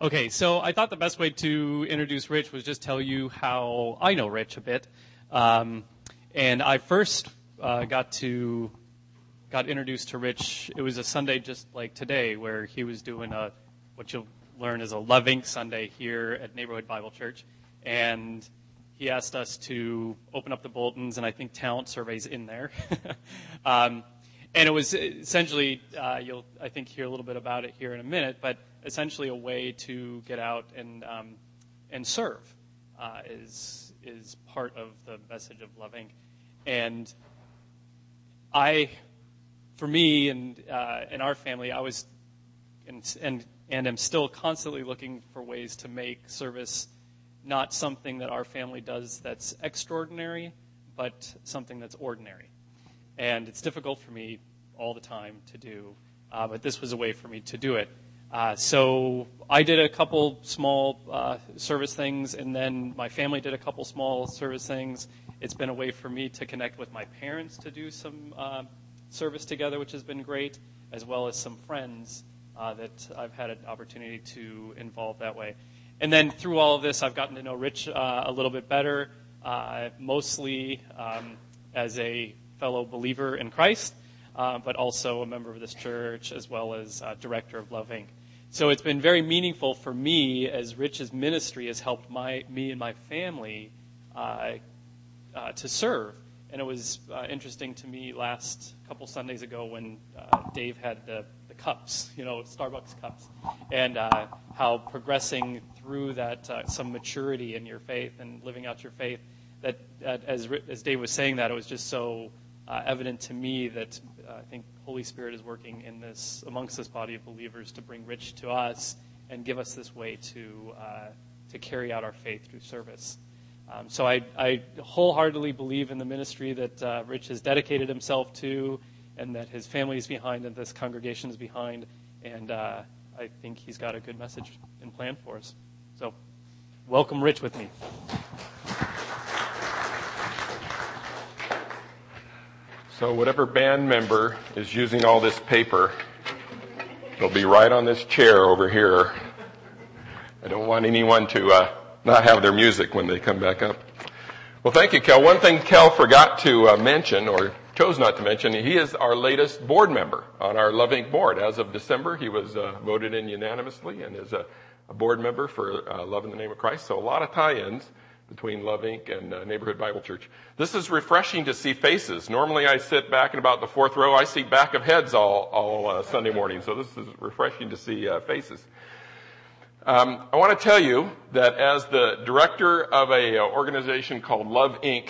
Okay, so I thought the best way to introduce Rich was just tell you how I know Rich a bit. Um, and I first uh, got to got introduced to Rich. It was a Sunday just like today, where he was doing a what you'll learn is a Love Inc. Sunday here at Neighborhood Bible Church, and he asked us to open up the bulletins and I think talent surveys in there. um, and it was essentially, uh, you'll I think hear a little bit about it here in a minute, but essentially a way to get out and um, and serve uh, is is part of the message of Love Inc. And I, for me and uh, in our family, I was and and and am still constantly looking for ways to make service not something that our family does that's extraordinary, but something that's ordinary. And it's difficult for me all the time to do, uh, but this was a way for me to do it. Uh, so I did a couple small uh, service things, and then my family did a couple small service things. It's been a way for me to connect with my parents to do some uh, service together, which has been great, as well as some friends uh, that I've had an opportunity to involve that way. And then through all of this, I've gotten to know Rich uh, a little bit better, mostly um, as a fellow believer in Christ. Uh, but also a member of this church as well as uh, director of Love Inc. So it's been very meaningful for me as Rich's ministry has helped my, me and my family uh, uh, to serve. And it was uh, interesting to me last couple Sundays ago when Dave had the, the cups, you know, Starbucks cups, and uh, how progressing through that uh, some maturity in your faith and living out your faith. That, that as as Dave was saying that, it was just so evident to me that I think Holy Spirit is working in this amongst this body of believers to bring Rich to us and give us this way to uh, to carry out our faith through service. Um, so I, I, wholeheartedly believe in the ministry that uh, Rich has dedicated himself to, and that his family is behind, and this congregation is behind, and uh, I think he's got a good message and plan for us. So, welcome Rich with me. So whatever band member is using all this paper, it'll be right on this chair over here. I don't want anyone to uh, not have their music when they come back up. Well, thank you, Kel. One thing Kel forgot to uh, mention, or chose not to mention, he is our latest board member on our Love Inc. board. As of December, he was uh, voted in unanimously and is a, a board member for uh, Love in the Name of Christ. So a lot of tie-ins between Love Inc. and uh, Neighborhood Bible Church. This is refreshing to see faces. Normally I sit back in about the fourth row. I see back of heads all, all uh, Sunday morning. So this is refreshing to see uh, faces. Um, I want to tell you that as the director of a uh, organization called Love Inc.,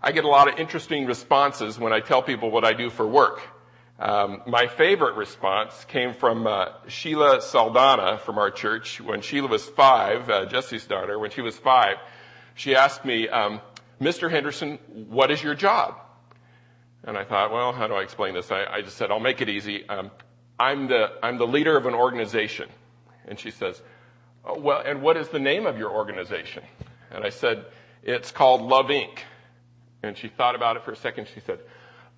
I get a lot of interesting responses when I tell people what I do for work. Um, my favorite response came from uh, Sheila Saldana from our church when Sheila was five, uh, Jesse's daughter. When she was five, she asked me, um, Mr. Henderson, what is your job? And I thought, well, how do I explain this? I, I just said, I'll make it easy. Um, I'm the I'm the leader of an organization. And she says, oh, well, and what is the name of your organization? And I said, it's called Love Inc. And she thought about it for a second. She said,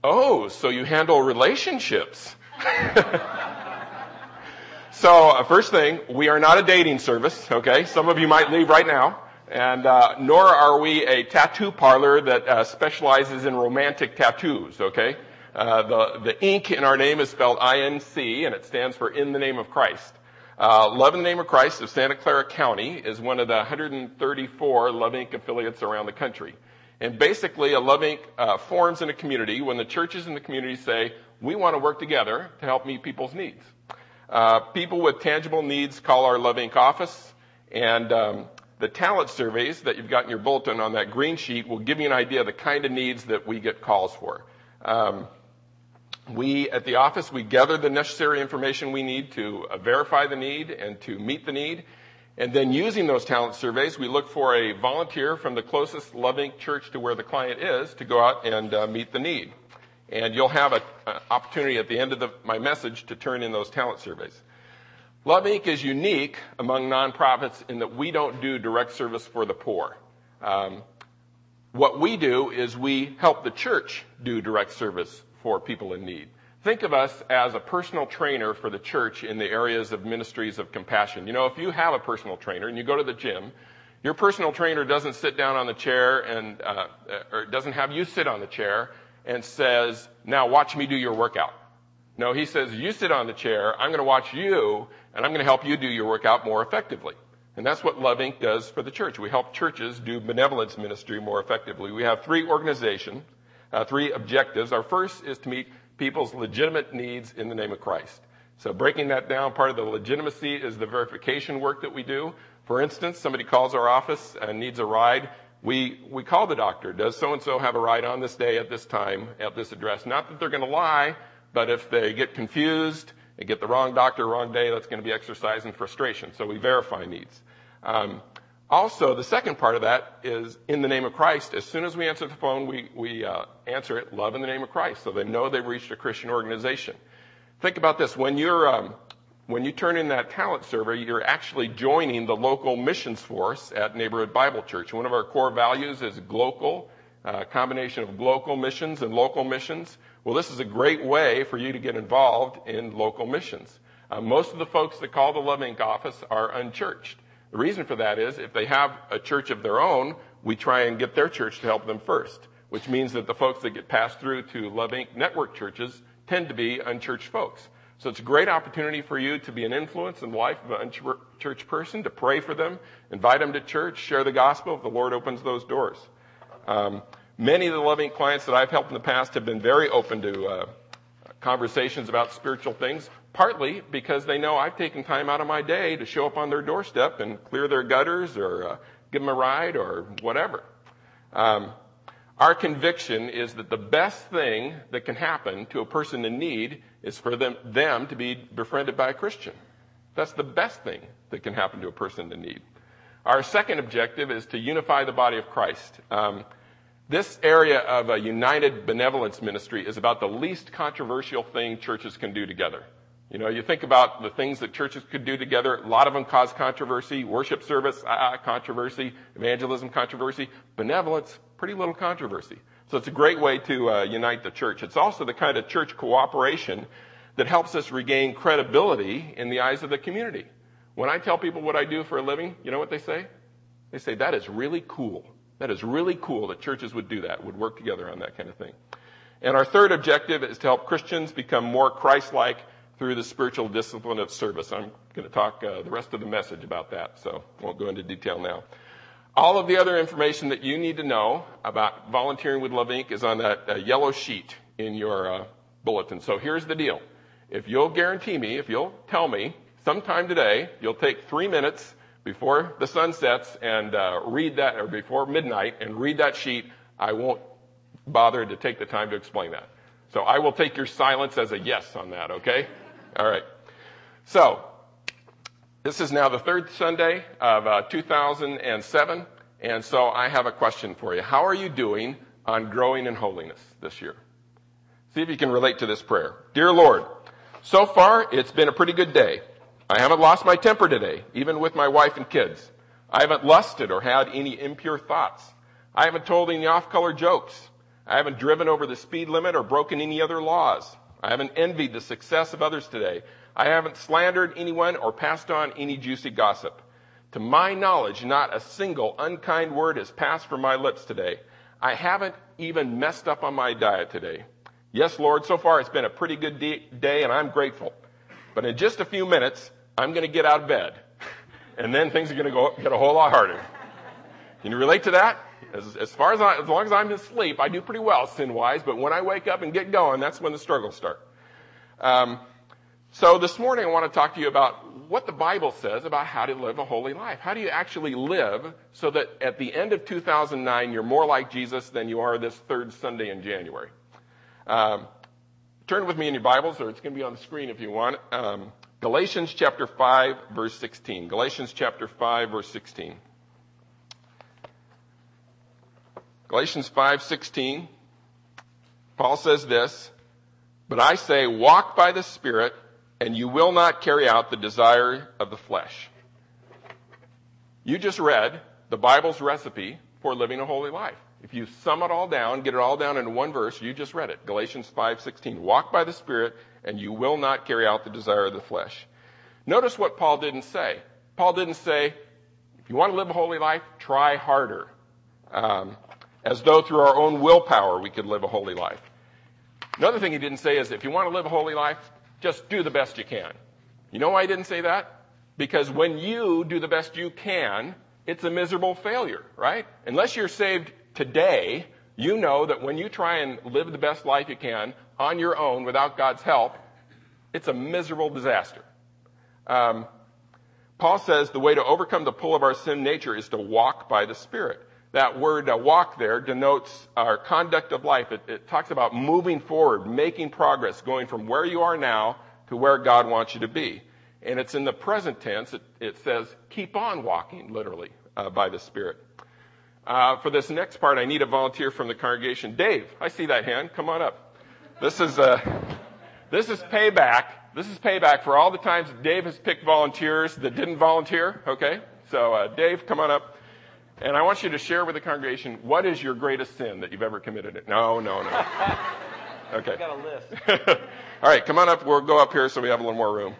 oh, so you handle relationships. so uh, first thing, we are not a dating service. Okay, some of you might leave right now and uh, nor are we a tattoo parlor that uh, specializes in romantic tattoos. Okay, uh, the the ink in our name is spelled I-N-C, and it stands for In the Name of Christ. Uh, Love in the Name of Christ of Santa Clara County is one of the 134 Love Inc. affiliates around the country. And basically, a Love Inc. Uh, forms in a community when the churches in the community say, we want to work together to help meet people's needs. Uh, people with tangible needs call our Love Inc. office, and um, the talent surveys that you've got in your bulletin on that green sheet will give you an idea of the kind of needs that we get calls for. Um, we at the office we gather the necessary information we need to uh, verify the need and to meet the need. And then using those talent surveys we look for a volunteer from the closest Love Inc. church to where the client is to go out and uh, meet the need. And you'll have an opportunity at the end of the, my message to turn in those talent surveys Love Inc. is unique among nonprofits in that we don't do direct service for the poor. Um, what we do is we help the church do direct service for people in need. Think of us as a personal trainer for the church in the areas of ministries of compassion. You know, if you have a personal trainer and you go to the gym, your personal trainer doesn't sit down on the chair and, uh, or doesn't have you sit on the chair and says, now watch me do your workout. No, he says, you sit on the chair, I'm going to watch you, and I'm going to help you do your workout more effectively. And that's what Love Inc. does for the church. We help churches do benevolence ministry more effectively. We have three organizations, uh, three objectives. Our first is to meet people's legitimate needs in the name of Christ. So breaking that down, part of the legitimacy is the verification work that we do. For instance, somebody calls our office and needs a ride. We, we call the doctor. Does so and so have a ride on this day at this time at this address? Not that they're going to lie, but if they get confused and get the wrong doctor, wrong day, that's going to be exercise and frustration. So we verify needs. Um, also, the second part of that is in the name of Christ. As soon as we answer the phone, we, we uh, answer it, love in the name of Christ, so they know they've reached a Christian organization. Think about this. When you're, um, when you turn in that talent survey, you're actually joining the local missions force at Neighborhood Bible Church. One of our core values is local, uh, combination of local missions and local missions. Well, this is a great way for you to get involved in local missions. Uh, most of the folks that call the Love Inc. office are unchurched. The reason for that is if they have a church of their own, we try and get their church to help them first, which means that the folks that get passed through to Love Inc. network churches tend to be unchurched folks. So it's a great opportunity for you to be an influence in the life of an unchurched person, to pray for them, invite them to church, share the gospel if the Lord opens those doors. Um, many of the Love Inc. clients that I've helped in the past have been very open to uh, conversations about spiritual things. Partly because they know I've taken time out of my day to show up on their doorstep and clear their gutters or uh, give them a ride or whatever. Um, our conviction is that the best thing that can happen to a person in need is for them, them to be befriended by a Christian. That's the best thing that can happen to a person in need. Our second objective is to unify the body of Christ. Um, this area of a united benevolence ministry is about the least controversial thing churches can do together. You know, you think about the things that churches could do together. A lot of them cause controversy. Worship service, ah, controversy. Evangelism, controversy. Benevolence, pretty little controversy. So it's a great way to uh, unite the church. It's also the kind of church cooperation that helps us regain credibility in the eyes of the community. When I tell people what I do for a living, you know what they say? They say, that is really cool. That is really cool that churches would do that, would work together on that kind of thing. And our third objective is to help Christians become more Christ-like through the spiritual discipline of service. I'm going to talk uh, the rest of the message about that, so won't go into detail now. All of the other information that you need to know about volunteering with Love Inc. is on that uh, yellow sheet in your uh, bulletin. So here's the deal. If you'll guarantee me, if you'll tell me sometime today, you'll take three minutes before the sun sets and uh, read that, or before midnight, and read that sheet, I won't bother to take the time to explain that. So I will take your silence as a yes on that, okay? All right. So, this is now the third Sunday of uh, 2007, and so I have a question for you. How are you doing on growing in holiness this year? See if you can relate to this prayer. Dear Lord, so far it's been a pretty good day. I haven't lost my temper today, even with my wife and kids. I haven't lusted or had any impure thoughts. I haven't told any off-color jokes. I haven't driven over the speed limit or broken any other laws. I haven't envied the success of others today. I haven't slandered anyone or passed on any juicy gossip. To my knowledge, not a single unkind word has passed from my lips today. I haven't even messed up on my diet today. Yes, Lord, so far it's been a pretty good day and I'm grateful. But in just a few minutes, I'm going to get out of bed. And then things are going to go, get a whole lot harder. Can you relate to that? As, as far as I, as long as I'm asleep, I do pretty well sin wise, but when I wake up and get going, that's when the struggles start. Um, so this morning I want to talk to you about what the Bible says about how to live a holy life. How do you actually live so that at the end of 2009 you're more like Jesus than you are this third Sunday in January? Um, turn with me in your Bibles, or it's going to be on the screen if you want. Um, Galatians chapter 5, verse 16. Galatians chapter 5, verse 16. Galatians 5:16 Paul says this, "But I say walk by the Spirit, and you will not carry out the desire of the flesh." You just read the Bible's recipe for living a holy life. If you sum it all down, get it all down into one verse, you just read it. Galatians 5:16. Walk by the Spirit and you will not carry out the desire of the flesh. Notice what Paul didn't say. Paul didn't say, if you want to live a holy life, try harder. Um, as though through our own willpower we could live a holy life. Another thing he didn't say is if you want to live a holy life, just do the best you can. You know why he didn't say that? Because when you do the best you can, it's a miserable failure, right? Unless you're saved today, you know that when you try and live the best life you can on your own without God's help, it's a miserable disaster. Um, Paul says the way to overcome the pull of our sin nature is to walk by the Spirit. That word uh, walk there denotes our conduct of life. It, it talks about moving forward, making progress, going from where you are now to where God wants you to be. And it's in the present tense. It, it says, keep on walking, literally, uh, by the Spirit. Uh, for this next part, I need a volunteer from the congregation. Dave, I see that hand. Come on up. This is, uh, this is payback. This is payback for all the times Dave has picked volunteers that didn't volunteer. Okay? So, uh, Dave, come on up. And I want you to share with the congregation what is your greatest sin that you've ever committed. No, no, no. Okay. I got a list. All right, come on up. We'll go up here so we have a little more room.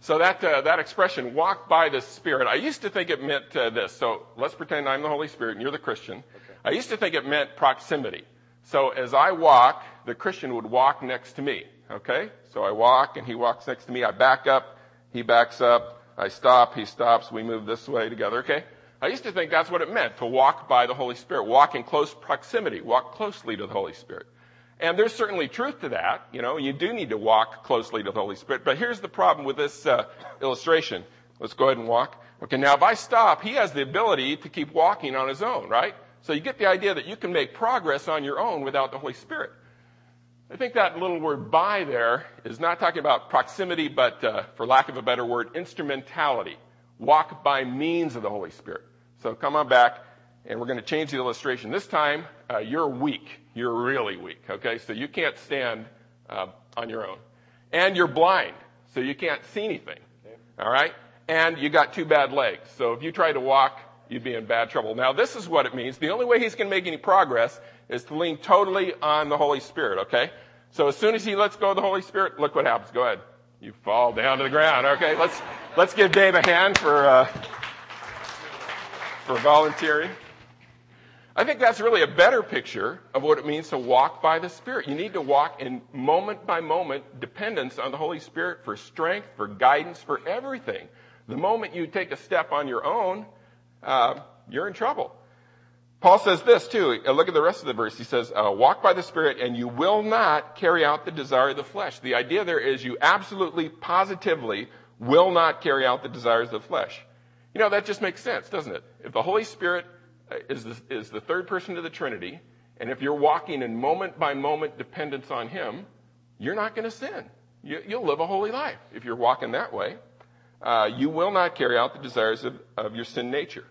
So that uh, that expression, "walk by the Spirit," I used to think it meant uh, this. So let's pretend I'm the Holy Spirit and you're the Christian. Okay. I used to think it meant proximity. So as I walk, the Christian would walk next to me. Okay, so I walk and he walks next to me. I back up, he backs up. I stop, he stops. We move this way together. Okay. I used to think that's what it meant to walk by the Holy Spirit, walk in close proximity, walk closely to the Holy Spirit. And there's certainly truth to that. You know, you do need to walk closely to the Holy Spirit. But here's the problem with this uh, illustration. Let's go ahead and walk. Okay, now if I stop, he has the ability to keep walking on his own, right? So you get the idea that you can make progress on your own without the Holy Spirit. I think that little word by there is not talking about proximity, but uh, for lack of a better word, instrumentality. Walk by means of the Holy Spirit. So come on back, and we're going to change the illustration. This time, uh, you're weak. You're really weak, okay? So you can't stand uh, on your own. And you're blind, so you can't see anything, all right? And you got two bad legs. So if you try to walk, you'd be in bad trouble. Now, this is what it means. The only way he's going to make any progress is to lean totally on the Holy Spirit, okay? So as soon as he lets go of the Holy Spirit, look what happens. Go ahead. You fall down to the ground. Okay, let's let's give Dave a hand for uh, for volunteering. I think that's really a better picture of what it means to walk by the Spirit. You need to walk in moment by moment dependence on the Holy Spirit for strength, for guidance, for everything. The moment you take a step on your own, uh, you're in trouble. Paul says this too. Uh, look at the rest of the verse. He says, uh, "Walk by the Spirit, and you will not carry out the desire of the flesh." The idea there is you absolutely, positively will not carry out the desires of the flesh. You know that just makes sense, doesn't it? If the Holy Spirit uh, is the, is the third person of the Trinity, and if you're walking in moment by moment dependence on Him, you're not going to sin. You, will live a holy life if you're walking that way. Uh, you will not carry out the desires of, of your sin nature.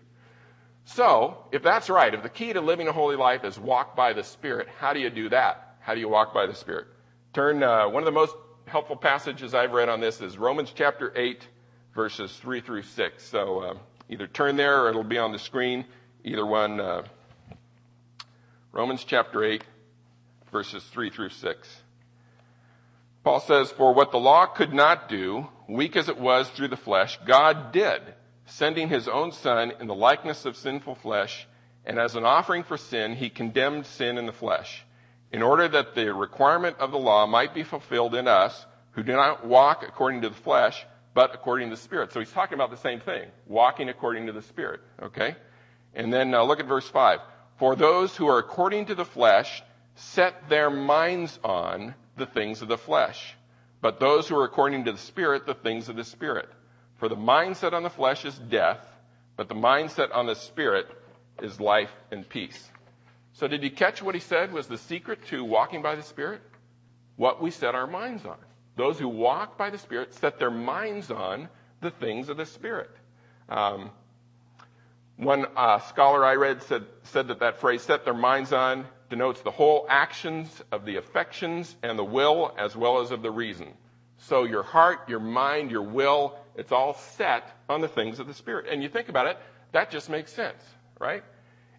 So, if that's right, if the key to living a holy life is walk by the Spirit, how do you do that? How do you walk by the Spirit? Turn, uh, one of the most helpful passages I've read on this is Romans chapter 8, verses 3 through 6. So, uh, either turn there or it'll be on the screen. Either one. Uh, Romans chapter 8, verses 3 through 6. Paul says, For what the law could not do, weak as it was through the flesh, God did sending his own son in the likeness of sinful flesh, and as an offering for sin, he condemned sin in the flesh, in order that the requirement of the law might be fulfilled in us, who do not walk according to the flesh, but according to the Spirit. So he's talking about the same thing, walking according to the Spirit, okay? And then uh, look at verse 5. For those who are according to the flesh set their minds on the things of the flesh, but those who are according to the Spirit, the things of the Spirit. For the mindset on the flesh is death, but the mindset on the spirit is life and peace. So did you catch what he said was the secret to walking by the Spirit? What we set our minds on. Those who walk by the Spirit set their minds on the things of the Spirit. Um, one uh, scholar I read said, said that that phrase, set their minds on, denotes the whole actions of the affections and the will as well as of the reason. So your heart, your mind, your will, it's all set on the things of the Spirit. And you think about it, that just makes sense, right?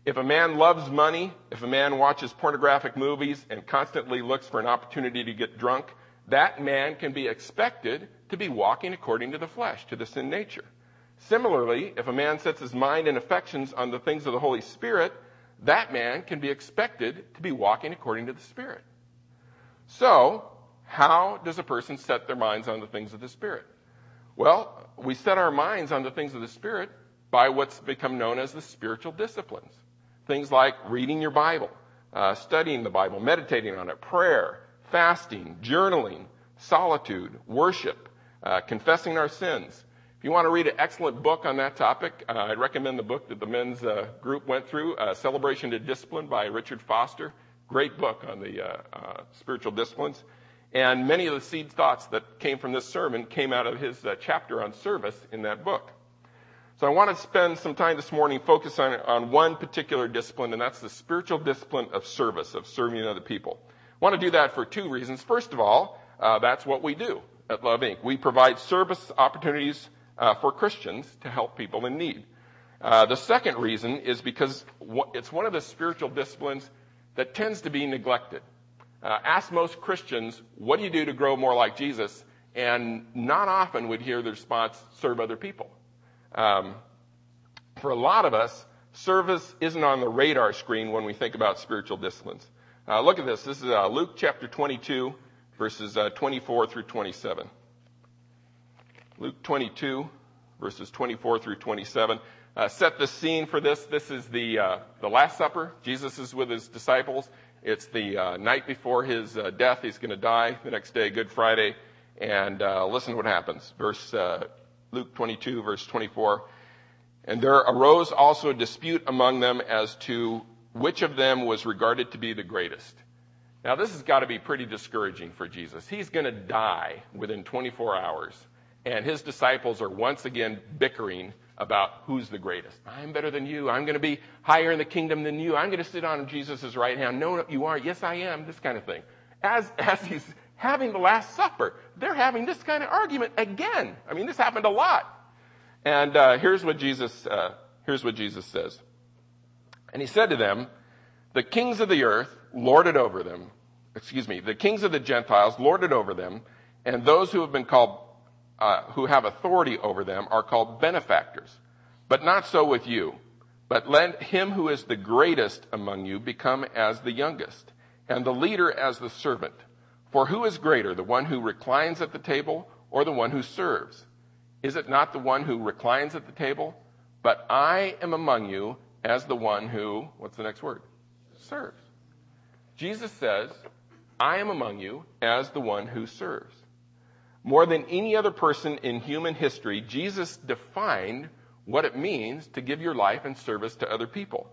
If a man loves money, if a man watches pornographic movies and constantly looks for an opportunity to get drunk, that man can be expected to be walking according to the flesh, to the sin nature. Similarly, if a man sets his mind and affections on the things of the Holy Spirit, that man can be expected to be walking according to the Spirit. So, how does a person set their minds on the things of the Spirit? Well, we set our minds on the things of the Spirit by what's become known as the spiritual disciplines. Things like reading your Bible, uh, studying the Bible, meditating on it, prayer, fasting, journaling, solitude, worship, uh, confessing our sins. If you want to read an excellent book on that topic, uh, I'd recommend the book that the men's uh, group went through, uh, Celebration of Discipline by Richard Foster. Great book on the uh, spiritual disciplines. And many of the seed thoughts that came from this sermon came out of his chapter on service in that book. So I want to spend some time this morning focus on, on one particular discipline, and that's the spiritual discipline of service, of serving other people. I want to do that for two reasons. First of all, uh, that's what we do at Love Inc. We provide service opportunities uh, for Christians to help people in need. Uh, the second reason is because it's one of the spiritual disciplines that tends to be neglected. Uh, ask most Christians, what do you do to grow more like Jesus? And not often would hear the response, serve other people. Um, for a lot of us, service isn't on the radar screen when we think about spiritual disciplines. Uh, look at this. This is uh, Luke chapter 22, verses uh, 24 through 27. Luke 22, verses 24 through 27. Uh, set the scene for this. This is the uh, the Last Supper. Jesus is with his disciples. It's the uh, night before his uh, death. He's going to die the next day, Good Friday. And uh, listen to what happens. Verse uh, Luke 22, verse 24. And there arose also a dispute among them as to which of them was regarded to be the greatest. Now, this has got to be pretty discouraging for Jesus. He's going to die within 24 hours, and his disciples are once again bickering about who's the greatest. I'm better than you. I'm going to be higher in the kingdom than you. I'm going to sit on Jesus' right hand. No, you are. Yes, I am. This kind of thing. As, as he's having the Last Supper. They're having this kind of argument again. I mean, this happened a lot. And uh, here's what Jesus uh, here's what Jesus says. And he said to them, "The kings of the earth lord it over them. Excuse me, the kings of the Gentiles lord it over them, and those who have been called uh, who have authority over them are called benefactors. But not so with you. But let him who is the greatest among you become as the youngest, and the leader as the servant." For who is greater, the one who reclines at the table or the one who serves? Is it not the one who reclines at the table? But I am among you as the one who, what's the next word? Serves. Jesus says, I am among you as the one who serves. More than any other person in human history, Jesus defined what it means to give your life and service to other people.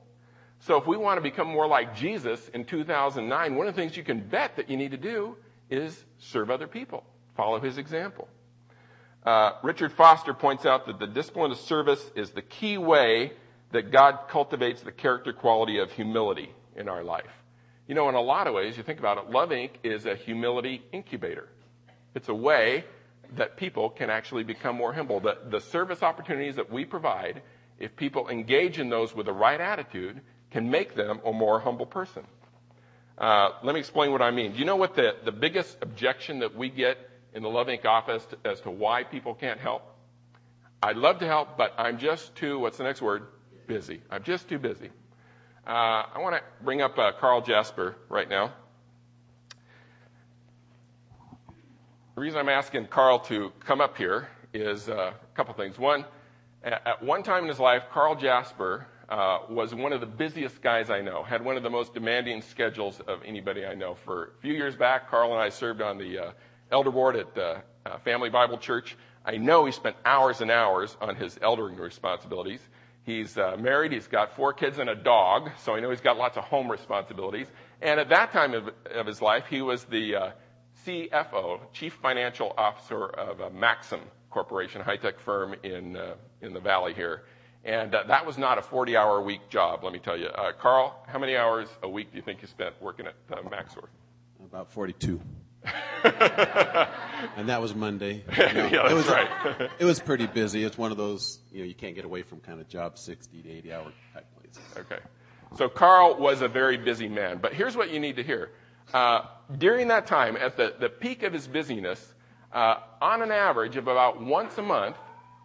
So if we want to become more like Jesus in 2009, one of the things you can bet that you need to do is serve other people, follow his example. Uh, Richard Foster points out that the discipline of service is the key way that God cultivates the character quality of humility in our life. You know, in a lot of ways, you think about it, Love Inc. is a humility incubator. It's a way that people can actually become more humble. The, the service opportunities that we provide, if people engage in those with the right attitude, can make them a more humble person. Uh, let me explain what I mean. Do you know what the, the biggest objection that we get in the Love Inc. office to, as to why people can't help? I'd love to help, but I'm just too, what's the next word? Busy. I'm just too busy. Uh, I want to bring up uh, Carl Jasper right now. The reason I'm asking Carl to come up here is uh, a couple things. One, at one time in his life, Carl Jasper uh, was one of the busiest guys I know, had one of the most demanding schedules of anybody I know. For a few years back, Carl and I served on the uh, elder board at uh, Family Bible Church. I know he spent hours and hours on his eldering responsibilities. He's uh, married, he's got four kids and a dog, so I know he's got lots of home responsibilities. And at that time of, of his life, he was the uh, CFO, Chief Financial Officer of Maxim Corporation, a high tech firm in, in the valley here. And uh, that was not a 40 hour a week job, let me tell you. Uh, Carl, how many hours a week do you think you spent working at uh, Maxim? About 42. and that was Monday. Yeah, that's it was, right. it was pretty busy. It's one of those, you know, you can't get away from kind of job 60 to 80 hour type places. Okay. So Carl was a very busy man. But here's what you need to hear. Uh, during that time, at the, the peak of his busyness, uh, on an average of about once a month,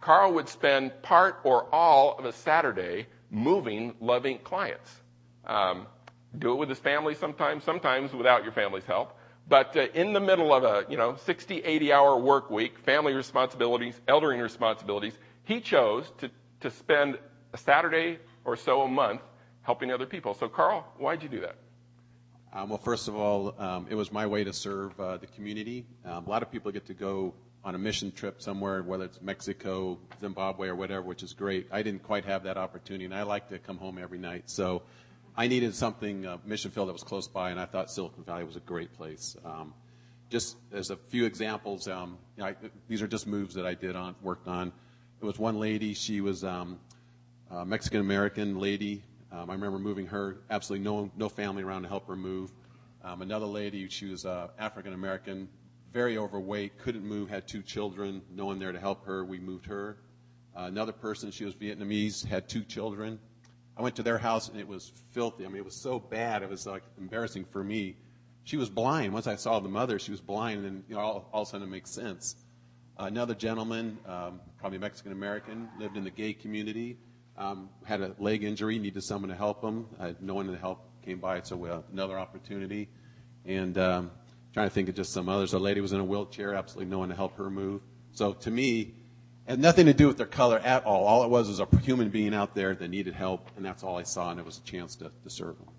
Carl would spend part or all of a Saturday moving Love Inc. clients. Um, do it with his family sometimes, sometimes without your family's help. But uh, in the middle of a, you know, 60, 80 hour work week, family responsibilities, eldering responsibilities, he chose to, to spend a Saturday or so a month helping other people. So, Carl, why'd you do that? Um, well, first of all, um, it was my way to serve uh, the community. Um, a lot of people get to go on a mission trip somewhere, whether it's Mexico, Zimbabwe, or whatever, which is great. I didn't quite have that opportunity, and I like to come home every night. So I needed something, uh, mission field that was close by, and I thought Silicon Valley was a great place. Um, just as a few examples, um, you know, I, these are just moves that I did on, worked on. There was one lady, she was um, a Mexican American lady. Um, I remember moving her, absolutely no, no family around to help her move. Um, another lady, she was uh, African American, very overweight, couldn't move, had two children, no one there to help her. We moved her. Uh, another person, she was Vietnamese, had two children. I went to their house and it was filthy. I mean, it was so bad. It was like embarrassing for me. She was blind. Once I saw the mother, she was blind, and then you know, all, all of a sudden it makes sense. Uh, another gentleman, um, probably Mexican American, lived in the gay community, um, had a leg injury, needed someone to help him. Uh, no one to help came by, so uh, another opportunity. And um, trying to think of just some others. A lady was in a wheelchair, absolutely no one to help her move. So to me, it had nothing to do with their color at all. All it was was a human being out there that needed help, and that's all I saw, and it was a chance to, to serve them.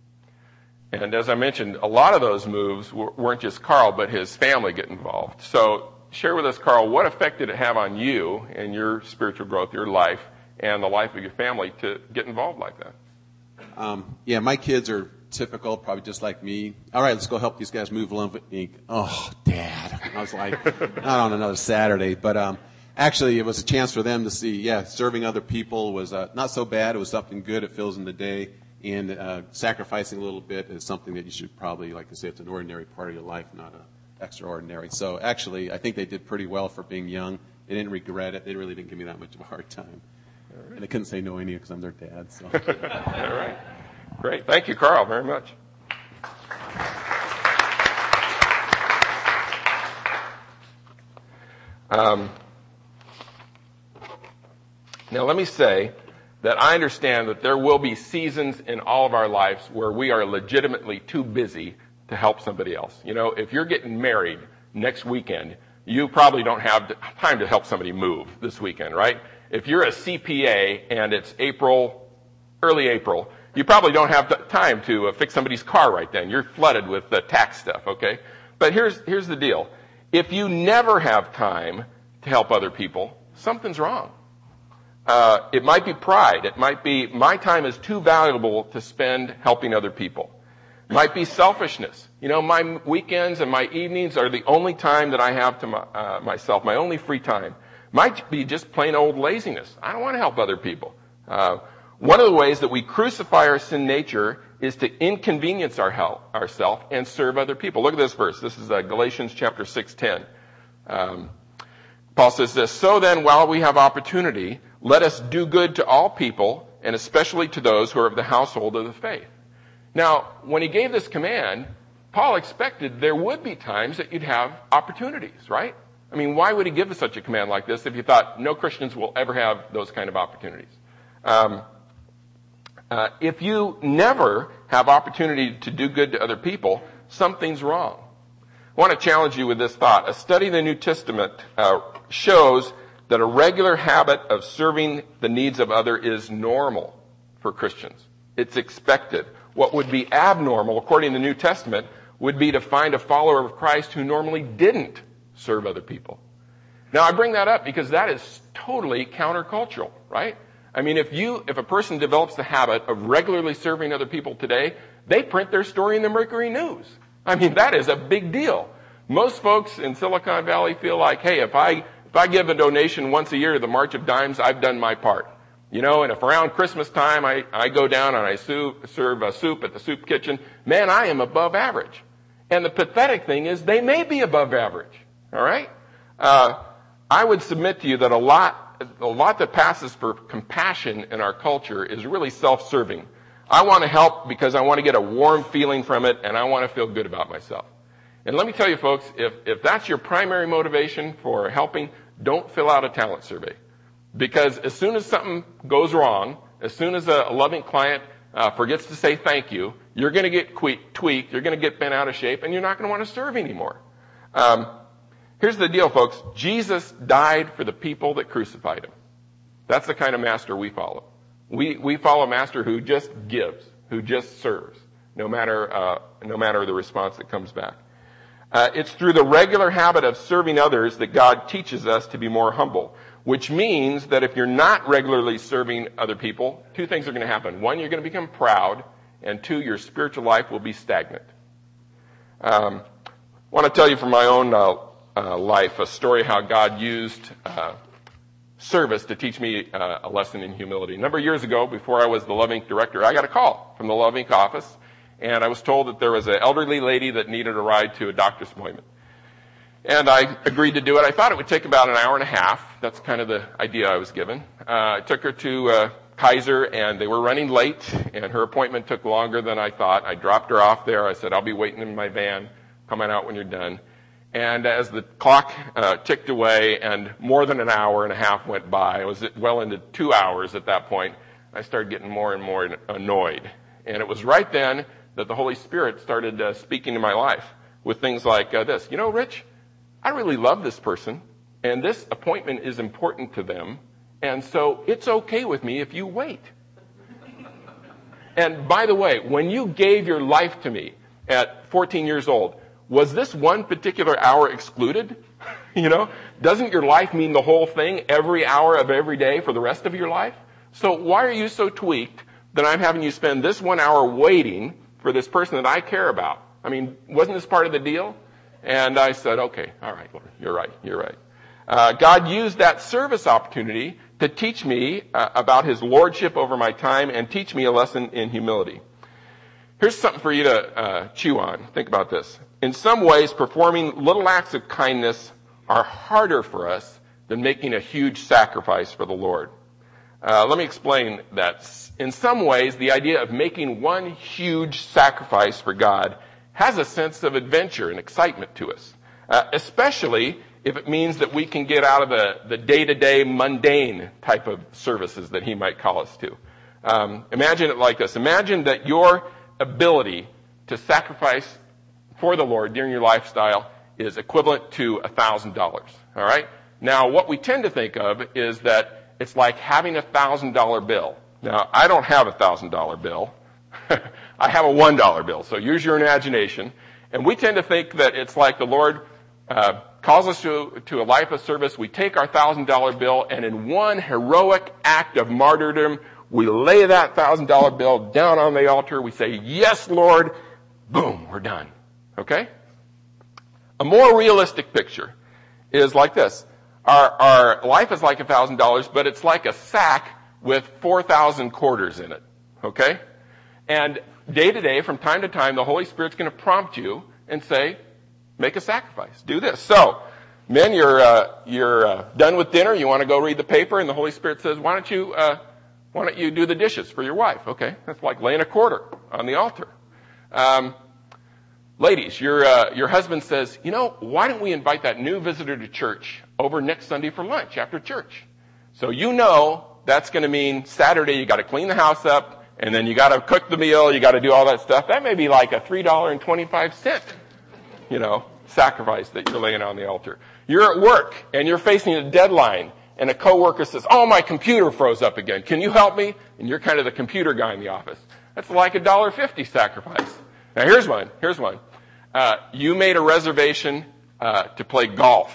And as I mentioned, a lot of those moves weren't just Carl, but his family get involved. So share with us, Carl, what effect did it have on you and your spiritual growth, your life, and the life of your family to get involved like that? Um, yeah, my kids are typical, probably just like me. All right, let's go help these guys move Olympic ink. Oh, Dad. I was like, not on another Saturday, but um, actually, it was a chance for them to see, yeah, serving other people was uh, not so bad. It was something good. It fills in the day. And uh, sacrificing a little bit is something that you should probably, like I say, it's an ordinary part of your life, not an extraordinary. So actually, I think they did pretty well for being young. They didn't regret it. They really didn't give me that much of a hard time. And I couldn't say no any because I'm their dad. So. All right. Great. Thank you, Carl, very much. Um, now, let me say that I understand that there will be seasons in all of our lives where we are legitimately too busy to help somebody else. You know, if you're getting married next weekend, you probably don't have time to help somebody move this weekend, right? If you're a CPA and it's April, early April, you probably don't have time to uh, fix somebody's car right then. You're flooded with the tax stuff, okay? But here's, here's the deal. If you never have time to help other people, something's wrong. Uh, it might be pride. It might be my time is too valuable to spend helping other people. It might be selfishness. You know, my weekends and my evenings are the only time that I have to my, uh, myself, my only free time. Might be just plain old laziness. I don't want to help other people. Uh, one of the ways that we crucify our sin nature is to inconvenience our ourselves and serve other people. Look at this verse. This is uh, Galatians chapter 6:10. Um, Paul says this, So then, while we have opportunity, let us do good to all people, and especially to those who are of the household of the faith. Now, when he gave this command, Paul expected there would be times that you'd have opportunities, right? I mean, why would he give us such a command like this if he thought no Christians will ever have those kind of opportunities? Um, uh, if you never have opportunity to do good to other people, something's wrong. I want to challenge you with this thought. A study of the New Testament uh, shows that a regular habit of serving the needs of others is normal for Christians. It's expected. What would be abnormal, according to the New Testament, would be to find a follower of Christ who normally didn't serve other people. Now, I bring that up because that is totally countercultural, right? I mean, if you, if a person develops the habit of regularly serving other people today, they print their story in the Mercury News. I mean, that is a big deal. Most folks in Silicon Valley feel like, hey, if I, if I give a donation once a year to the March of Dimes, I've done my part. You know, and if around Christmas time I, I go down and I soup, serve a soup at the soup kitchen, man, I am above average. And the pathetic thing is they may be above average. All right? Uh, I would submit to you that a lot a lot that passes for compassion in our culture is really self-serving. I want to help because I want to get a warm feeling from it and I want to feel good about myself. And let me tell you folks, if, if that's your primary motivation for helping, don't fill out a talent survey. Because as soon as something goes wrong, as soon as a, Love Inc. client uh, forgets to say thank you, you're going to get tweaked, you're going to get bent out of shape, and you're not going to want to serve anymore. Um, here's the deal, folks. Jesus died for the people that crucified him. That's the kind of master we follow. We, we follow a master who just gives, who just serves, no matter, uh, no matter the response that comes back. Uh, it's through the regular habit of serving others that God teaches us to be more humble, which means that if you're not regularly serving other people, two things are going to happen. One, you're going to become proud, and two, your spiritual life will be stagnant. Um, I want to tell you from my own uh, uh, life a story how God used uh, service to teach me uh, a lesson in humility. A number of years ago, before I was the Love Inc. director, I got a call from the Love Inc. office and I was told that there was an elderly lady that needed a ride to a doctor's appointment. And I agreed to do it. I thought it would take about an hour and a half. That's kind of the idea I was given. Uh, I took her to uh, Kaiser, and they were running late, and her appointment took longer than I thought. I dropped her off there. I said, I'll be waiting in my van. Come on out when you're done. And as the clock uh, ticked away and more than an hour and a half went by, it was well into two hours at that point, I started getting more and more annoyed. And it was right then that the Holy Spirit started uh, speaking to my life with things like uh, this. You know, Rich, I really love this person, and this appointment is important to them, and so it's okay with me if you wait. and by the way, when you gave your life to me at 14 years old, was this one particular hour excluded? you know, doesn't your life mean the whole thing every hour of every day for the rest of your life? So why are you so tweaked that I'm having you spend this one hour waiting for this person that I care about. I mean, wasn't this part of the deal? And I said, okay, all right, Lord, you're right, you're right. Uh, God used that service opportunity to teach me uh, about His lordship over my time and teach me a lesson in humility. Here's something for you to uh, chew on. Think about this. In some ways, performing little acts of kindness are harder for us than making a huge sacrifice for the Lord. Uh, let me explain that. In some ways, the idea of making one huge sacrifice for God has a sense of adventure and excitement to us, uh, especially if it means that we can get out of the, the day-to-day mundane type of services that he might call us to. Um, imagine it like this. Imagine that your ability to sacrifice for the Lord during your lifestyle is equivalent to a thousand dollars. All right? Now, what we tend to think of is that it's like having a thousand dollar bill. Now, I don't have a thousand dollar bill. I have a one dollar bill. So use your imagination. And we tend to think that it's like the Lord uh, calls us to, to a life of service. We take our thousand dollar bill and in one heroic act of martyrdom, we lay that thousand dollar bill down on the altar. We say, yes, Lord. Boom, we're done. Okay? A more realistic picture is like this. Our, our life is like a thousand dollars, but it's like a sack with four thousand quarters in it. Okay? And day to day, from time to time, the Holy Spirit's going to prompt you and say, make a sacrifice. Do this. So, men, you're, uh, you're uh, done with dinner. You want to go read the paper, and the Holy Spirit says, why don't you, uh, why don't you do the dishes for your wife? Okay. That's like laying a quarter on the altar. Um, Ladies, your, uh, your husband says, you know, why don't we invite that new visitor to church over next Sunday for lunch after church? So you know that's going to mean Saturday you got to clean the house up and then you got to cook the meal, you got to do all that stuff. That may be like a $3.25, you know, sacrifice that you're laying on the altar. You're at work and you're facing a deadline and a coworker says, oh, my computer froze up again. Can you help me? And you're kind of the computer guy in the office. That's like a dollar fifty sacrifice. Now here's one. Here's one. Uh, you made a reservation uh, to play golf,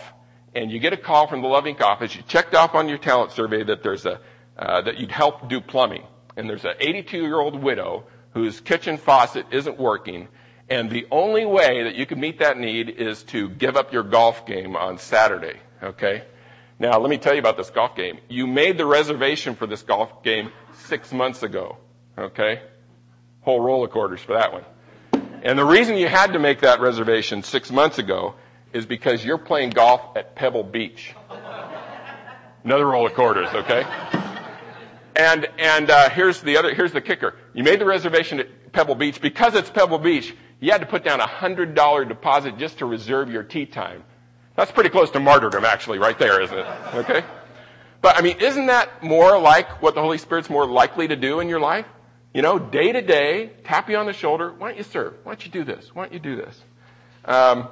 and you get a call from the Love Inc. office. You checked off on your talent survey that there's a uh, that you'd help do plumbing, and there's an 82 year old widow whose kitchen faucet isn't working, and the only way that you can meet that need is to give up your golf game on Saturday. Okay. Now let me tell you about this golf game. You made the reservation for this golf game six months ago. Okay. Whole roll of quarters for that one. And the reason you had to make that reservation six months ago is because you're playing golf at Pebble Beach. Another roll of quarters, okay? And and uh, here's the other here's the kicker. You made the reservation at Pebble Beach because it's Pebble Beach. You had to put down a hundred dollar deposit just to reserve your tee time. That's pretty close to martyrdom, actually, right there, isn't it? Okay. But I mean, isn't that more like what the Holy Spirit's more likely to do in your life? You know, day to day, tap you on the shoulder. Why don't you serve? Why don't you do this? Why don't you do this? Um,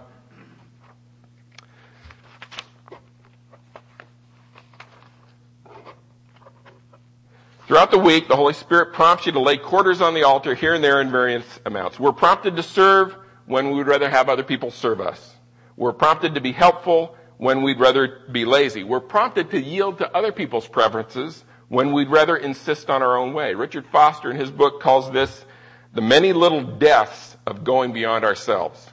Throughout the week, the Holy Spirit prompts you to lay quarters on the altar here and there in various amounts. We're prompted to serve when we would rather have other people serve us. We're prompted to be helpful when we'd rather be lazy. We're prompted to yield to other people's preferences when we'd rather insist on our own way. Richard Foster in his book calls this the many little deaths of going beyond ourselves.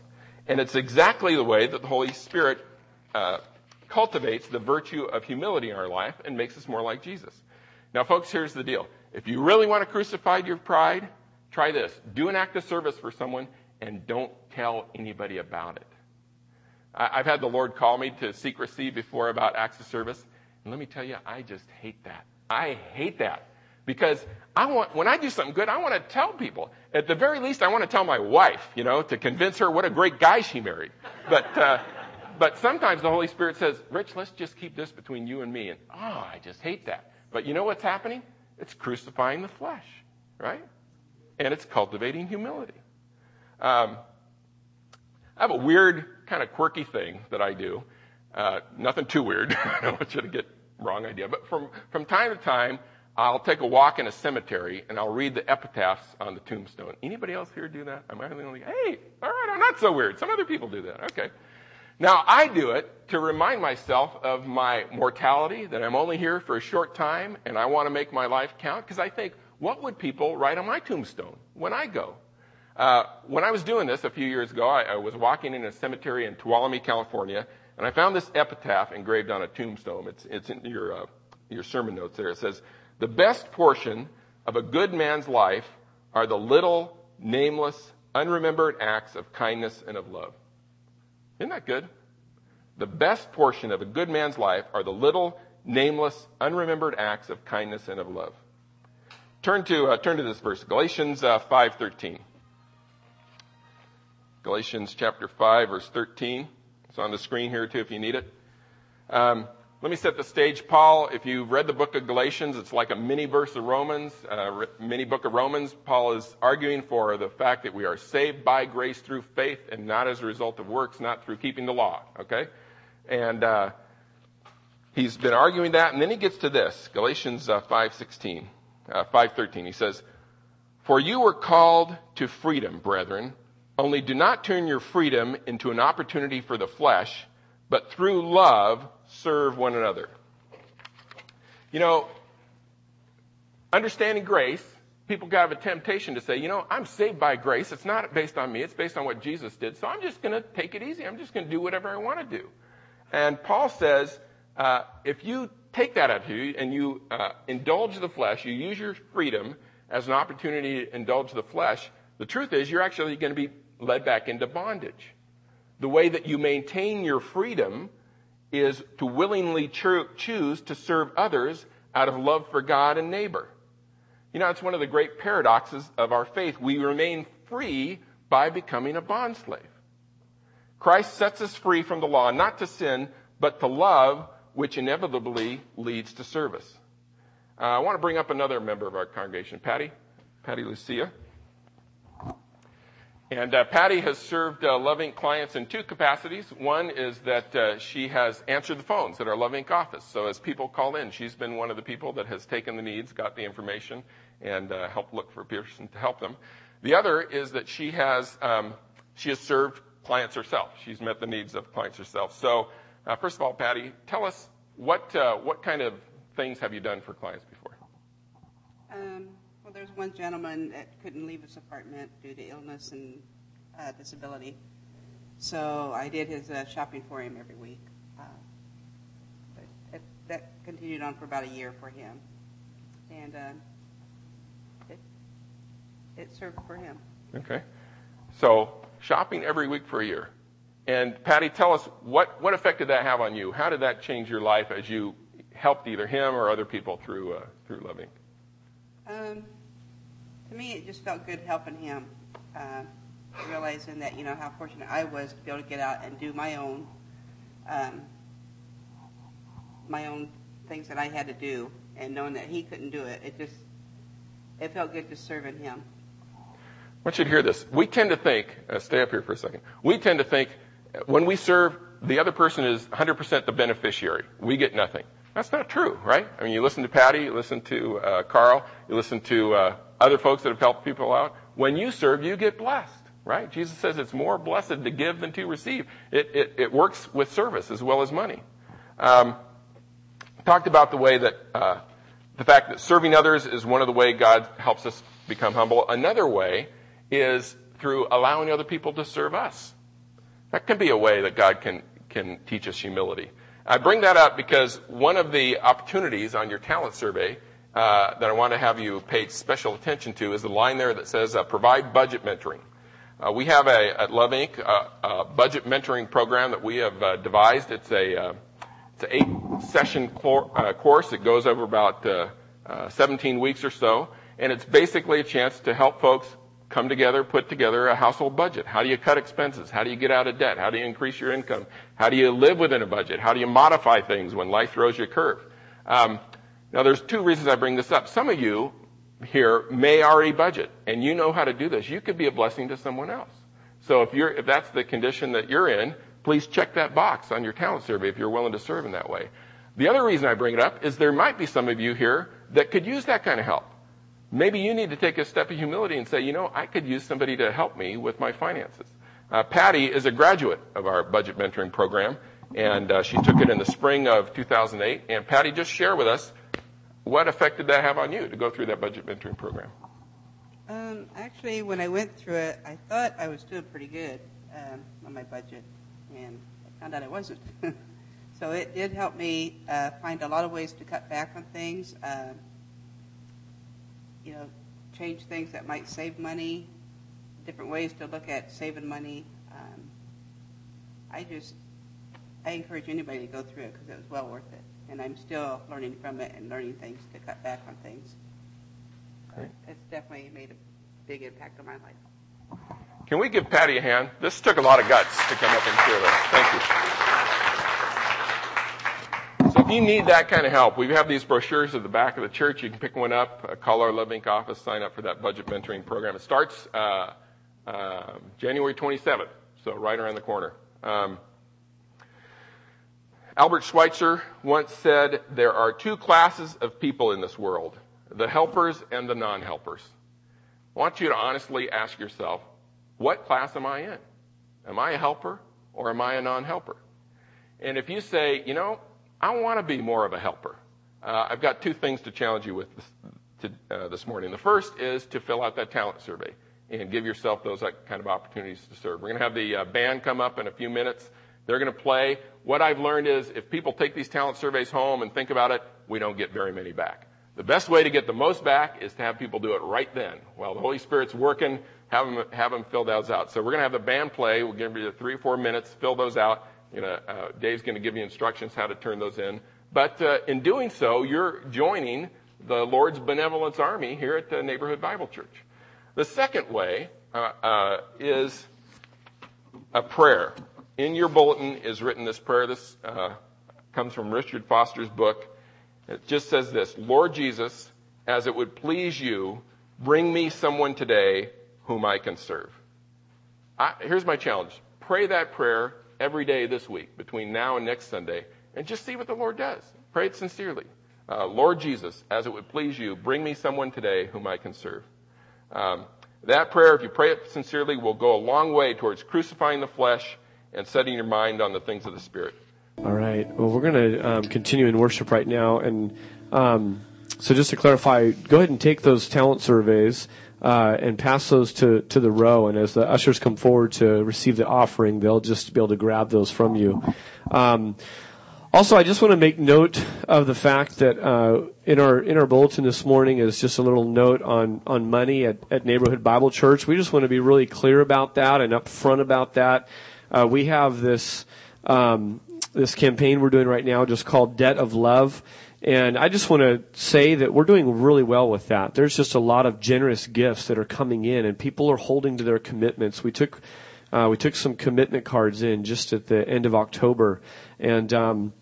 And it's exactly the way that the Holy Spirit uh, cultivates the virtue of humility in our life and makes us more like Jesus. Now, folks, here's the deal. If you really want to crucify your pride, try this. Do an act of service for someone and don't tell anybody about it. I've had the Lord call me to secrecy before about acts of service. And let me tell you, I just hate that. I hate that. Because I want, when I do something good, I want to tell people. At the very least, I want to tell my wife, you know, to convince her what a great guy she married. But, uh, but sometimes the Holy Spirit says, Rich, let's just keep this between you and me. And, oh, I just hate that. But you know what's happening? It's crucifying the flesh, right? And it's cultivating humility. Um, I have a weird, kind of quirky thing that I do. Uh, nothing too weird. I don't want you to get wrong idea. But from, from time to time, I'll take a walk in a cemetery and I'll read the epitaphs on the tombstone. Anybody else here do that? Am I the only? Hey, all right, I'm not so weird. Some other people do that. Okay. Now, I do it to remind myself of my mortality, that I'm only here for a short time, and I want to make my life count, because I think, what would people write on my tombstone when I go? Uh, when I was doing this a few years ago, I, I, was walking in a cemetery in Tuolumne, California, and I found this epitaph engraved on a tombstone. It's, it's in your, uh, your sermon notes there. It says, The best portion of a good man's life are the little, nameless, unremembered acts of kindness and of love. Isn't that good? The best portion of a good man's life are the little, nameless, unremembered acts of kindness and of love. Turn to, uh, turn to this verse, Galatians uh, 5.13. Galatians chapter 5, verse 13. It's on the screen here too if you need it. Um, let me set the stage. Paul, if you've read the book of Galatians, it's like a mini verse of Romans, uh, mini book of Romans. Paul is arguing for the fact that we are saved by grace through faith and not as a result of works, not through keeping the law. Okay? And uh, he's been arguing that, and then he gets to this, Galatians uh, 5.16, uh, 5.13. He says, For you were called to freedom, brethren, only do not turn your freedom into an opportunity for the flesh, but through love serve one another. You know, understanding grace, people have a temptation to say, you know, I'm saved by grace. It's not based on me. It's based on what Jesus did. So I'm just going to take it easy. I'm just going to do whatever I want to do. And Paul says, uh, if you take that attitude and you uh, indulge the flesh, you use your freedom as an opportunity to indulge the flesh, the truth is you're actually going to be led back into bondage. The way that you maintain your freedom is to willingly cho- choose to serve others out of love for God and neighbor. You know, it's one of the great paradoxes of our faith. We remain free by becoming a bondslave. Christ sets us free from the law, not to sin, but to love, which inevitably leads to service. Uh, I want to bring up another member of our congregation, Patty, Patty Lucia. And uh, Patty has served uh, Love clients in two capacities. One is that uh, she has answered the phones at our Love Inc. office. So as people call in, she's been one of the people that has taken the needs, got the information, and uh, helped look for a person to help them. The other is that she has um, she has served clients herself. She's met the needs of clients herself. So uh, first of all, Patty, tell us what uh, what kind of things have you done for clients before? Um, well, there's one gentleman that couldn't leave his apartment due to illness and uh, disability. So I did his uh, shopping for him every week. Uh, it, that continued on for about a year for him. And uh, it, it served for him. Okay. So shopping every week for a year. And Patty, tell us what, what effect did that have on you? How did that change your life as you helped either him or other people through, uh, through Love Inc.? Um, to me, it just felt good helping him, uh, realizing that you know how fortunate I was to be able to get out and do my own, um, my own things that I had to do, and knowing that he couldn't do it, it just it felt good just serving him. I want you to hear this. We tend to think, uh, stay up here for a second. We tend to think when we serve, the other person is 100% the beneficiary. We get nothing. That's not true, right? I mean, you listen to Patty, you listen to uh, Carl, you listen to uh, other folks that have helped people out. When you serve, you get blessed, right? Jesus says it's more blessed to give than to receive. It, it, it works with service as well as money. Um, talked about the way that uh, the fact that serving others is one of the way God helps us become humble. Another way is through allowing other people to serve us. That can be a way that God can can teach us humility. I bring that up because one of the opportunities on your talent survey uh, that I want to have you pay special attention to is the line there that says uh, provide budget mentoring. Uh, we have a, at Love Inc. a budget mentoring program that we have uh, devised. It's a uh, it's an eight session cor- uh, course. It goes over about 17 weeks or so, and it's basically a chance to help folks come together, put together a household budget. How do you cut expenses? How do you get out of debt? How do you increase your income? How do you live within a budget? How do you modify things when life throws you a curve? Um, now, there's two reasons I bring this up. Some of you here may already budget, and you know how to do this. You could be a blessing to someone else. So if you're, if that's the condition that you're in, please check that box on your talent survey if you're willing to serve in that way. The other reason I bring it up is there might be some of you here that could use that kind of help. Maybe you need to take a step of humility and say, you know, I could use somebody to help me with my finances. Uh, Patty is a graduate of our budget mentoring program, and uh, she took it in the spring of 2008. And Patty, just share with us what effect did that have on you to go through that budget mentoring program? Um, actually, when I went through it, I thought I was doing pretty good um, on my budget, and I found out I wasn't. so it did help me uh, find a lot of ways to cut back on things. Um, you know, change things that might save money, different ways to look at saving money. Um, I just, I encourage anybody to go through it because it was well worth it. And I'm still learning from it and learning things to cut back on things. Great. It's definitely made a big impact on my life. Can we give Patty a hand? This took a lot of guts to come up and share this. Thank you. If you need that kind of help, we have these brochures at the back of the church. You can pick one up, uh, call our Love Inc. office, sign up for that budget mentoring program. It starts uh, uh, January 27th, so right around the corner. Um, Albert Schweitzer once said, there are two classes of people in this world, the helpers and the non-helpers. I want you to honestly ask yourself, what class am I in? Am I a helper or am I a non-helper? And if you say, you know, I want to be more of a helper. Uh, I've got two things to challenge you with this, to, uh, this morning. The first is to fill out that talent survey and give yourself those kind of opportunities to serve. We're going to have the uh, band come up in a few minutes. They're going to play. What I've learned is if people take these talent surveys home and think about it, we don't get very many back. The best way to get the most back is to have people do it right then. While the Holy Spirit's working, have them, have them fill those out. So we're going to have the band play. We'll give you three or four minutes, fill those out. You know, uh, Dave's going to give you instructions how to turn those in. But uh, in doing so, you're joining the Lord's benevolence army here at the Neighborhood Bible Church. The second way uh, uh, is a prayer. In your bulletin is written this prayer. This uh, comes from Richard Foster's book. It just says this Lord Jesus, as it would please you, bring me someone today whom I can serve. I, here's my challenge pray that prayer every day this week between now and next Sunday and just see what the Lord does. Pray it sincerely. Uh, Lord Jesus, as it would please you, bring me someone today whom I can serve. Um, that prayer, if you pray it sincerely, will go a long way towards crucifying the flesh and setting your mind on the things of the Spirit. All right. Well, we're going to um, continue in worship right now. And um, so, just to clarify, go ahead and take those talent surveys uh, and pass those to, to the row. And as the ushers come forward to receive the offering, they'll just be able to grab those from you. Um, also, I just want to make note of the fact that uh, in our in our bulletin this morning is just a little note on on money at, at Neighborhood Bible Church. We just want to be really clear about that and upfront about that. Uh, we have this um, this campaign we're doing right now just called Debt of Love, And I just want to say that we're doing really well with that. There's just a lot of generous gifts that are coming in, and people are holding to their commitments. We took uh, we took some commitment cards in just at the end of October, and um,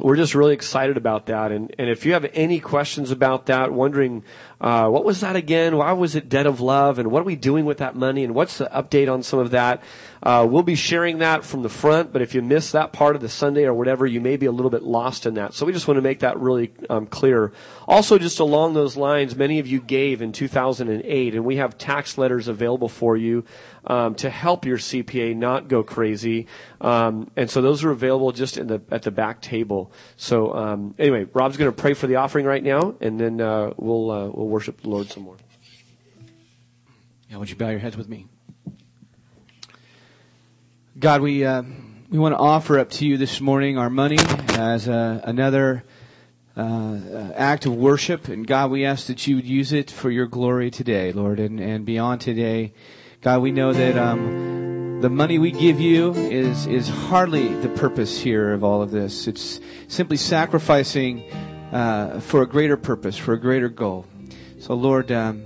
we're just really excited about that. And, and if you have any questions about that, wondering uh, what was that again? Why was it debt of love? And what are we doing with that money? And what's the update on some of that? Uh, we'll be sharing that from the front, but if you miss that part of the Sunday or whatever, you may be a little bit lost in that. So we just want to make that really um, clear. Also, just along those lines, many of you gave in 2008, and we have tax letters available for you um, to help your CPA not go crazy. Um, and so those are available just in the at the back table. So um, anyway, Rob's going to pray for the offering right now, and then uh, we'll uh, we'll worship the Lord some more. Yeah, would you bow your heads with me? God, we uh, we want to offer up to you this morning our money as uh, another uh, uh, act of worship, and God, we ask that you would use it for your glory today, Lord, and, and beyond today. God, we know that um, the money we give you is is hardly the purpose here of all of this. It's simply sacrificing uh, for a greater purpose, for a greater goal. So, Lord. Um,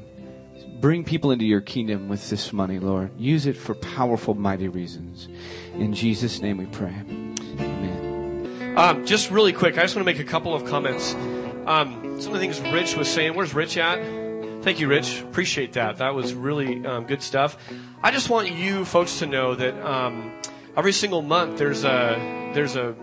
Bring people into your kingdom with this money, Lord. Use it for powerful, mighty reasons. In Jesus' name we pray. Amen. Um, just really quick, I just want to make a couple of comments. Um, some of the things Rich was saying. Where's Rich at? Thank you, Rich. Appreciate that. That was really um, good stuff. I just want you folks to know that um, every single month there's a there's a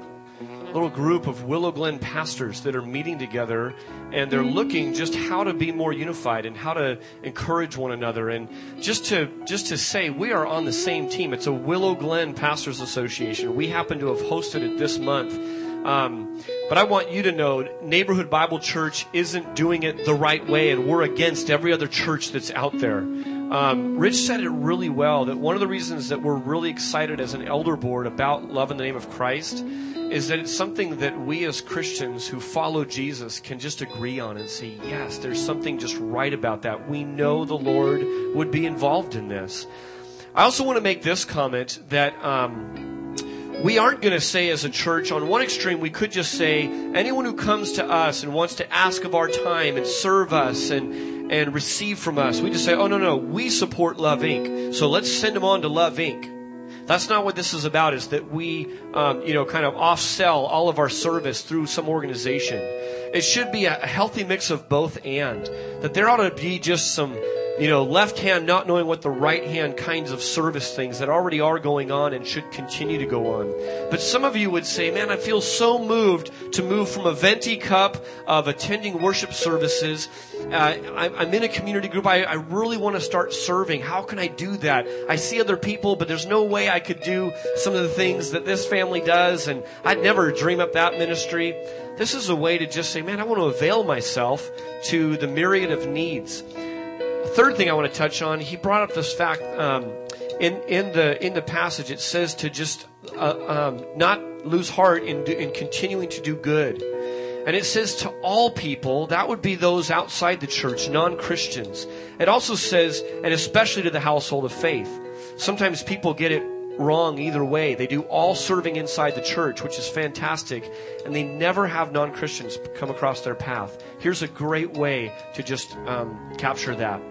little group of Willow Glen pastors that are meeting together and they're looking just how to be more unified and how to encourage one another and just to just to say we are on the same team. It's a Willow Glen Pastors Association. We happen to have hosted it this month. Um, but I want you to know Neighborhood Bible Church isn't doing it the right way, and we're against every other church that's out there. Um, Rich said it really well that one of the reasons that we're really excited as an elder board about love in the name of Christ is that it's something that we as Christians who follow Jesus can just agree on and say, yes, there's something just right about that. We know the Lord would be involved in this. I also want to make this comment that um, we aren't going to say as a church, on one extreme, we could just say, anyone who comes to us and wants to ask of our time and serve us and, and receive from us, we just say, oh, no, no, we support Love Inc. So let's send them on to Love Inc. That's not what this is about, is that we, um, you know, kind of off sell all of our service through some organization. It should be a healthy mix of both and. That there ought to be just some you know, left hand not knowing what the right hand kinds of service things that already are going on and should continue to go on. But some of you would say, man, I feel so moved to move from a venti cup of attending worship services. Uh, I'm in a community group. I, I really want to start serving. How can I do that? I see other people, but there's no way I could do some of the things that this family does. And I'd never dream up that ministry. This is a way to just say, man, I want to avail myself to the myriad of needs third thing I want to touch on, he brought up this fact um, in in the in the passage. It says to just uh, um, not lose heart in in continuing to do good. And it says to all people, that would be those outside the church, non Christians. It also says, and especially to the household of faith. Sometimes people get it wrong either way. They do all serving inside the church, which is fantastic, and they never have non Christians come across their path. Here's a great way to just um, capture that.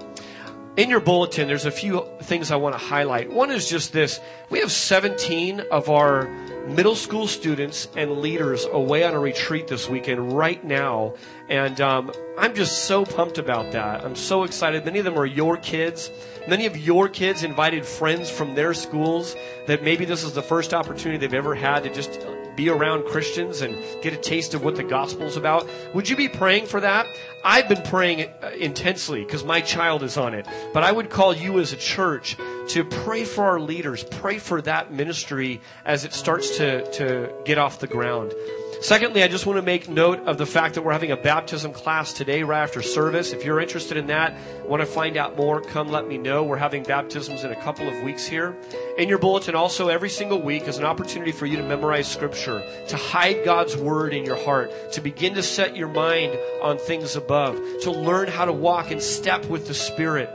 In your bulletin, there's a few things I want to highlight. One is just this. We have 17 of our middle school students and leaders away on a retreat this weekend right now. And um, I'm just so pumped about that. I'm so excited. Many of them are your kids. Many of your kids invited friends from their schools that maybe this is the first opportunity they've ever had to just be around Christians and get a taste of what the gospel's about. Would you be praying for that? I've been praying uh, intensely because my child is on it. But I would call you as a church to pray for our leaders, pray for that ministry as it starts to, to get off the ground. Secondly, I just want to make note of the fact that we're having a baptism class today right after service. If you're interested in that, want to find out more, come let me know. We're having baptisms in a couple of weeks here. In your bulletin also every single week is an opportunity for you to memorize scripture, to hide God's word in your heart, to begin to set your mind on things above, to learn how to walk in step with the Spirit.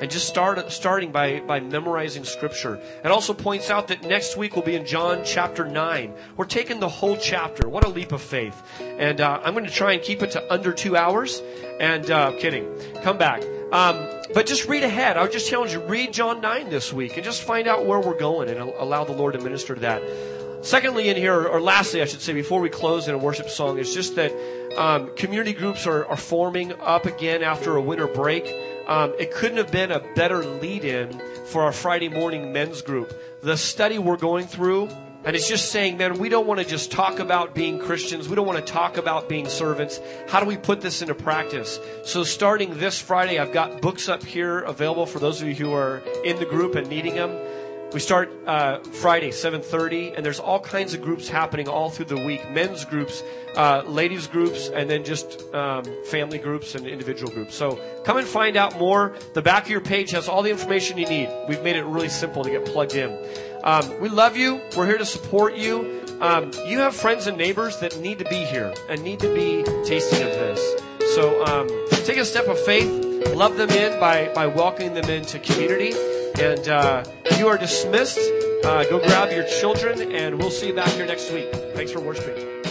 And just start starting by, by memorizing scripture. It also points out that next week we'll be in John chapter 9. We're taking the whole chapter. What a leap of faith. And uh, I'm going to try and keep it to under two hours. And uh, kidding. Come back. Um, but just read ahead. I would just challenge you, read John 9 this week and just find out where we're going and allow the Lord to minister to that. Secondly, in here, or lastly, I should say, before we close in a worship song, is just that um, community groups are, are forming up again after a winter break. Um, it couldn't have been a better lead in for our Friday morning men's group. The study we're going through, and it's just saying, man, we don't want to just talk about being Christians. We don't want to talk about being servants. How do we put this into practice? So starting this Friday, I've got books up here available for those of you who are in the group and needing them. We start uh, Friday, 7.30, and there's all kinds of groups happening all through the week. Men's groups, uh, ladies groups, and then just um, family groups and individual groups. So come and find out more. The back of your page has all the information you need. We've made it really simple to get plugged in. Um, we love you. We're here to support you. Um, you have friends and neighbors that need to be here and need to be tasting of this. So um, take a step of faith. Love them in by, by welcoming them into community. And uh, you are dismissed. Uh, go grab your children, and we'll see you back here next week. Thanks for worshiping.